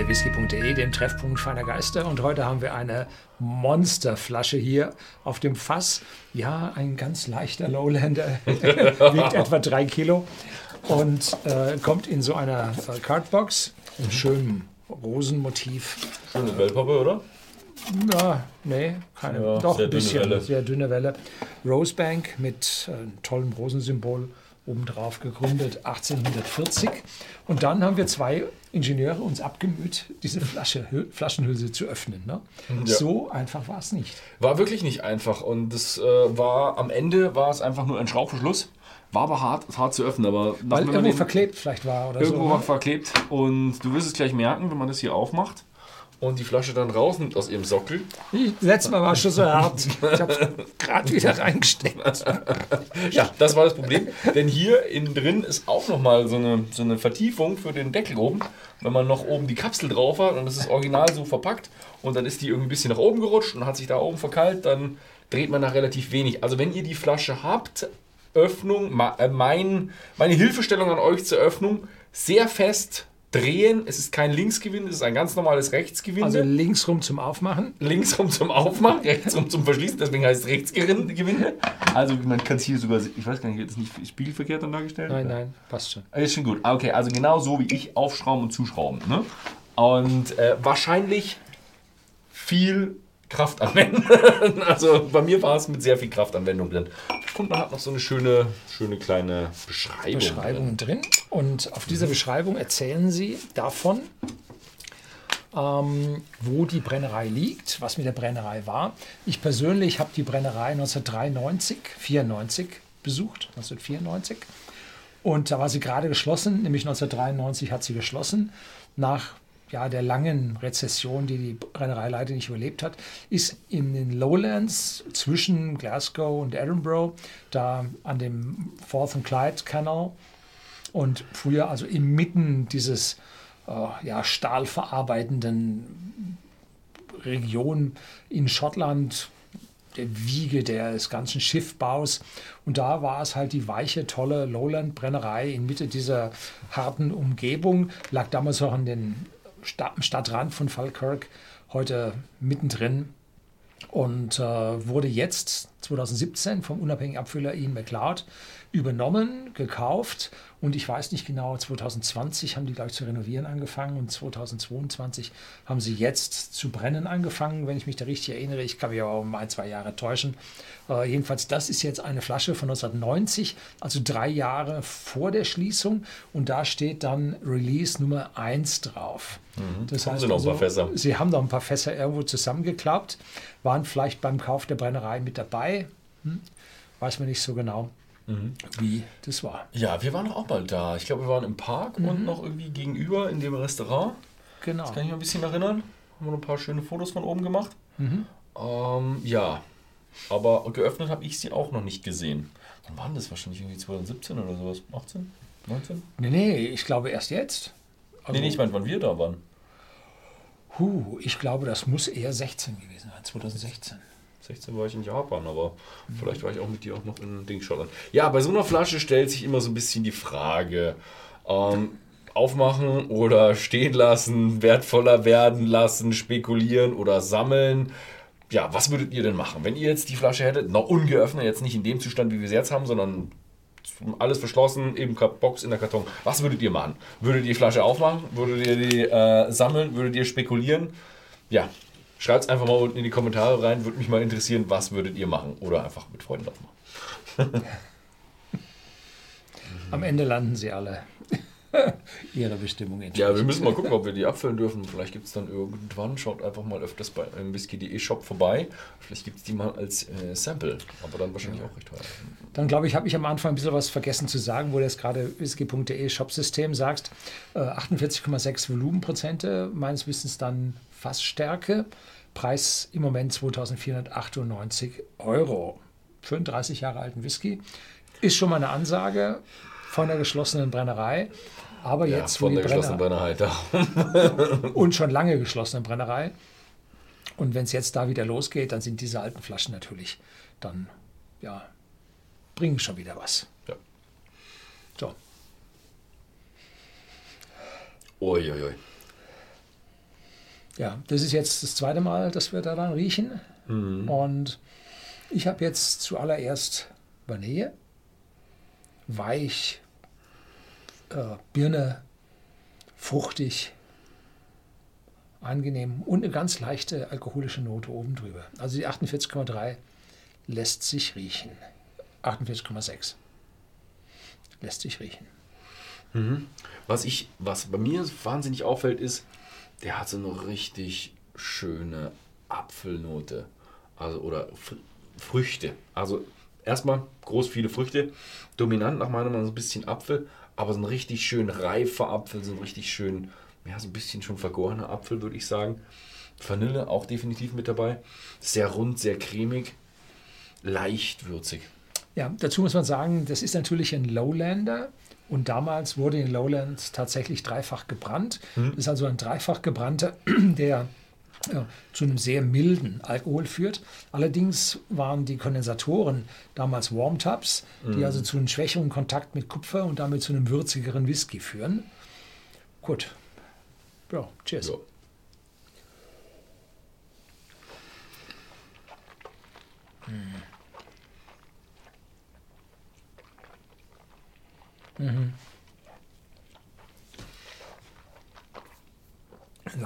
bei whisky.de, dem Treffpunkt feiner Geister. Und heute haben wir eine Monsterflasche hier auf dem Fass. Ja, ein ganz leichter Lowlander, wiegt etwa drei Kilo und äh, kommt in so einer äh, Cardbox, einem schönen Rosenmotiv. Schöne Wellpappe, oder? Na, nee, keine. Ja, doch ein dünne bisschen, Welle. sehr dünne Welle. Rosebank mit äh, einem tollen Rosensymbol obendrauf gegründet, 1840. Und dann haben wir zwei Ingenieure uns abgemüht, diese Flasche, Hü- Flaschenhülse zu öffnen. Ne? Ja. So einfach war es nicht. War wirklich nicht einfach und das äh, war am Ende war es einfach nur ein Schraubverschluss. War aber hart, hart zu öffnen, aber Weil irgendwo verklebt vielleicht war oder irgendwo so. war Ne? verklebt und du wirst es gleich merken, wenn man das hier aufmacht und die Flasche dann rausnimmt aus ihrem Sockel. Ich- Letztes Mal war es schon so hart. Ich habe gerade wieder reingesteckt. Ja, das war das Problem, denn hier innen drin ist auch nochmal so eine, so eine Vertiefung für den Deckel oben. Wenn man noch oben die Kapsel drauf hat und das ist original so verpackt und dann ist die irgendwie ein bisschen nach oben gerutscht und hat sich da oben verkeilt, dann dreht man nach relativ wenig. Also wenn ihr die Flasche habt, Öffnung, äh, mein, meine Hilfestellung an euch zur Öffnung, sehr fest drehen. Es ist kein Linksgewinn, es ist ein ganz normales Rechtsgewinde. Also linksrum zum Aufmachen. linksrum zum Aufmachen, rechtsrum zum Verschließen, deswegen heißt es Rechtsgewinn. Also man kann es hier sogar, ich weiß gar nicht, ist nicht spiegelverkehrt dann dargestellt? Nein, nein, passt schon. Ist schon gut. Ah, Okay, also genau so wie ich aufschrauben und zuschrauben. Ne? Und äh, wahrscheinlich viel Kraft anwenden. also bei mir war es mit sehr viel Kraftanwendung drin. Und man hat noch so eine schöne, schöne kleine Beschreibung. Beschreibungen drin. Und auf dieser Beschreibung erzählen sie davon, ähm, wo die Brennerei liegt, was mit der Brennerei war. Ich persönlich habe die Brennerei 1993, 94 besucht, 1994. Und da war sie gerade geschlossen, nämlich 1993 hat sie geschlossen. Nach ja, der langen Rezession, die die Brennerei leider nicht überlebt hat, ist in den Lowlands zwischen Glasgow und Edinburgh, da an dem Forth and Clyde Canal und früher also inmitten dieses äh, ja, stahlverarbeitenden Region in Schottland, der Wiege des ganzen Schiffbaus. Und da war es halt die weiche, tolle Lowland-Brennerei in Mitte dieser harten Umgebung. Lag damals auch an den am Stadtrand von Falkirk, heute mittendrin. Und äh, wurde jetzt 2017 vom unabhängigen Abfüller Ian McLeod übernommen, gekauft. Und ich weiß nicht genau, 2020 haben die, glaube ich, zu renovieren angefangen und 2022 haben sie jetzt zu brennen angefangen, wenn ich mich da richtig erinnere. Ich kann mich aber um ein, zwei Jahre täuschen. Äh, jedenfalls, das ist jetzt eine Flasche von 1990, also drei Jahre vor der Schließung. Und da steht dann Release Nummer 1 drauf. Das Haben sie noch ein paar Fässer? Sie haben noch ein paar Fässer irgendwo zusammengeklappt, waren vielleicht beim Kauf der Brennerei mit dabei. Hm? Weiß man nicht so genau, Mhm. wie das war. Ja, wir waren auch mal da. Ich glaube, wir waren im Park und noch irgendwie gegenüber in dem Restaurant. Genau. Kann ich mich ein bisschen erinnern. Haben wir noch ein paar schöne Fotos von oben gemacht. Ähm, ja, aber geöffnet habe ich sie auch noch nicht gesehen. Wann war denn das? Wahrscheinlich irgendwie 2017 oder sowas? 18? 19? Nee, nee, ich glaube erst jetzt. Also, nee, nee, ich meine, wann wir da waren. Huh, ich glaube, das muss eher 16 gewesen sein, 2016. 16 war ich in Japan, aber vielleicht war ich auch mit dir auch noch in Ding Schottland. Ja, bei so einer Flasche stellt sich immer so ein bisschen die Frage, ähm, aufmachen oder stehen lassen, wertvoller werden lassen, spekulieren oder sammeln. Ja, was würdet ihr denn machen, wenn ihr jetzt die Flasche hättet, noch ungeöffnet, jetzt nicht in dem Zustand, wie wir sie jetzt haben, sondern alles verschlossen, eben Box in der Karton. Was würdet ihr machen? Würdet ihr die Flasche aufmachen? Würdet ihr die äh, sammeln? Würdet ihr spekulieren? Ja, schreibt es einfach mal unten in die Kommentare rein. Würde mich mal interessieren, was würdet ihr machen? Oder einfach mit Freunden aufmachen. Am Ende landen sie alle ihre Bestimmung in. Ja, wir müssen mal gucken, ob wir die abfüllen dürfen. Vielleicht gibt es dann irgendwann, schaut einfach mal öfters bei einem Whisky.de Shop vorbei. Vielleicht gibt es die mal als äh, Sample, aber dann wahrscheinlich auch recht teuer. Dann glaube ich, habe ich am Anfang ein bisschen was vergessen zu sagen, wo du jetzt gerade whisky.de Shopsystem sagst. Äh, 48,6 Volumenprozente, meines Wissens dann Fassstärke. Preis im Moment 2498 Euro. Für einen 30 Jahre alten Whisky. Ist schon mal eine Ansage von der geschlossenen Brennerei. Aber Ja, jetzt, von der geschlossenen Brenner Brennerei. Und schon lange geschlossene Brennerei. Und wenn es jetzt da wieder losgeht, dann sind diese alten Flaschen natürlich dann, ja, bringen schon wieder was. Ja. So. Uiuiui. Ja, das ist jetzt das zweite Mal, dass wir daran riechen. Und ich habe jetzt zuallererst Vanille, weich, äh, Birne, fruchtig, angenehm und eine ganz leichte alkoholische Note oben drüber. Also die 48,3 lässt sich riechen. 48,6 lässt sich riechen. Was ich, was bei mir wahnsinnig auffällt, ist, der hat so eine richtig schöne Apfelnote. Also, oder Fr Früchte. Also, erstmal groß viele Früchte. Dominant nach meiner Meinung so ein bisschen Apfel, aber so ein richtig schön reifer Apfel, so ein richtig schön, ja, so ein bisschen schon vergorener Apfel, würde ich sagen. Vanille auch definitiv mit dabei. Sehr rund, sehr cremig, leicht würzig. Ja, dazu muss man sagen, das ist natürlich ein Lowlander. Und damals wurde in Lowlands tatsächlich dreifach gebrannt. Das ist also ein dreifach gebrannter, der zu einem sehr milden Alkohol führt. Allerdings waren die Kondensatoren damals Warm-Tubs, die also zu einem schwächeren Kontakt mit Kupfer und damit zu einem würzigeren Whisky führen. Gut. Ja, cheers. So.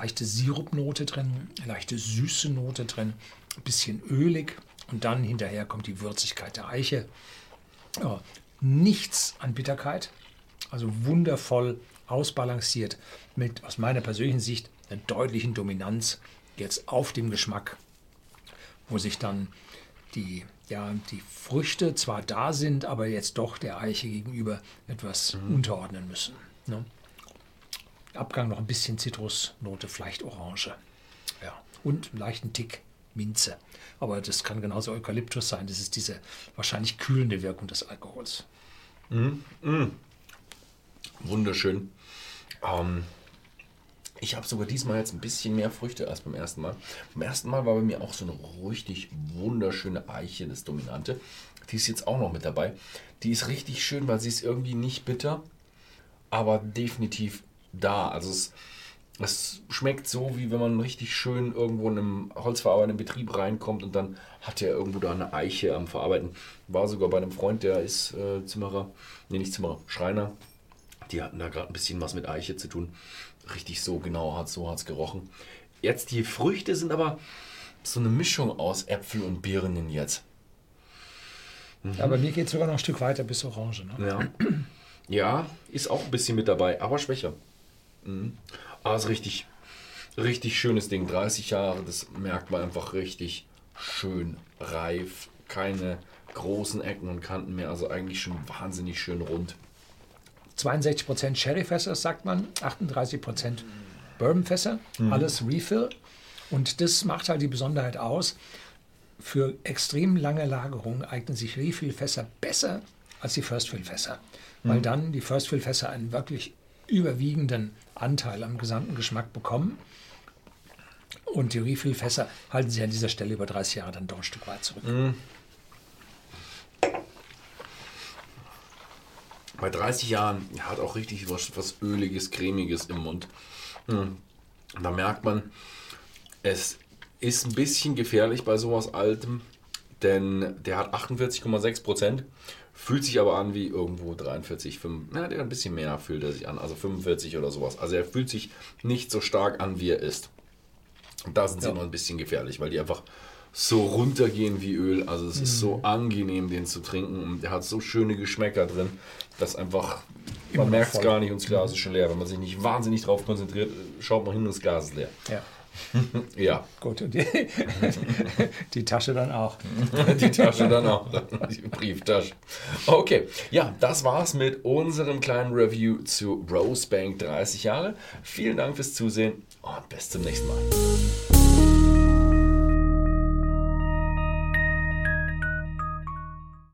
Leichte Sirupnote drin, leichte süße Note drin, ein bisschen ölig und dann hinterher kommt die Würzigkeit der Eiche. Ja, nichts an Bitterkeit, also wundervoll ausbalanciert mit aus meiner persönlichen Sicht einer deutlichen Dominanz jetzt auf dem Geschmack, wo sich dann die, ja, die Früchte zwar da sind, aber jetzt doch der Eiche gegenüber etwas unterordnen müssen. Ne? Abgang noch ein bisschen Zitrusnote, vielleicht Orange. Ja. Und einen leichten Tick Minze. Aber das kann genauso Eukalyptus sein. Das ist diese wahrscheinlich kühlende Wirkung des Alkohols. Wunderschön. Ähm, ich habe sogar diesmal jetzt ein bisschen mehr Früchte als beim ersten Mal. Beim ersten Mal war bei mir auch so eine richtig wunderschöne Eiche, das Dominante. Die ist jetzt auch noch mit dabei. Die ist richtig schön, weil sie ist irgendwie nicht bitter, aber definitiv da. Also es, es schmeckt so, wie wenn man richtig schön irgendwo in einem holzverarbeitenden Betrieb reinkommt und dann hat er irgendwo da eine Eiche am Verarbeiten. War sogar bei einem Freund, der ist äh, Zimmerer, nee, nicht Zimmerer, Schreiner. Die hatten da gerade ein bisschen was mit Eiche zu tun. Richtig so genau hat so hat's gerochen. Jetzt die Früchte sind aber so eine Mischung aus Äpfel und Birnen jetzt. Aber mir geht es sogar noch ein Stück weiter bis Orange. Ne? Ja. Ja, ist auch ein bisschen mit dabei, aber schwächer. Mhm. Aber ist richtig, richtig schönes Ding. 30 Jahre, das merkt man einfach richtig schön reif. Keine großen Ecken und Kanten mehr. Also eigentlich schon wahnsinnig schön rund. 62% Sherryfässer, sagt man, 38% Bourbonfässer, alles Refill. Und das macht halt die Besonderheit aus. Für extrem lange Lagerung eignen sich Refill-Fässer besser als die First-Fill-Fässer, weil dann die First-Fill-Fässer einen wirklich überwiegenden Anteil am gesamten Geschmack bekommen. Und die Refill-Fässer halten sich an dieser Stelle über 30 Jahre dann doch ein Stück weit zurück. Bei 30 Jahren ja, hat auch richtig was, was Öliges, Cremiges im Mund. Hm. Da merkt man, es ist ein bisschen gefährlich bei sowas Altem, denn der hat 48,6 Prozent, fühlt sich aber an wie irgendwo 43, 5, na, der ein bisschen mehr fühlt er sich an, also 45 oder sowas. Also er fühlt sich nicht so stark an, wie er ist. Und da sind sie Ja. noch ein bisschen gefährlich, weil die einfach so runtergehen wie Öl. Also es ist so angenehm, den zu trinken. Und der hat so schöne Geschmäcker drin, dass einfach, Immer man merkt es gar nicht und das Glas ist schon leer. Wenn man sich nicht wahnsinnig drauf konzentriert, schaut man hin und das Glas ist leer. Ja, Ja, gut. Und die, die Tasche dann auch. die Tasche dann auch, die Brieftasche. Okay, ja, das war's mit unserem kleinen Review zu Rosebank 30 Jahre. Vielen Dank fürs Zusehen und bis zum nächsten Mal.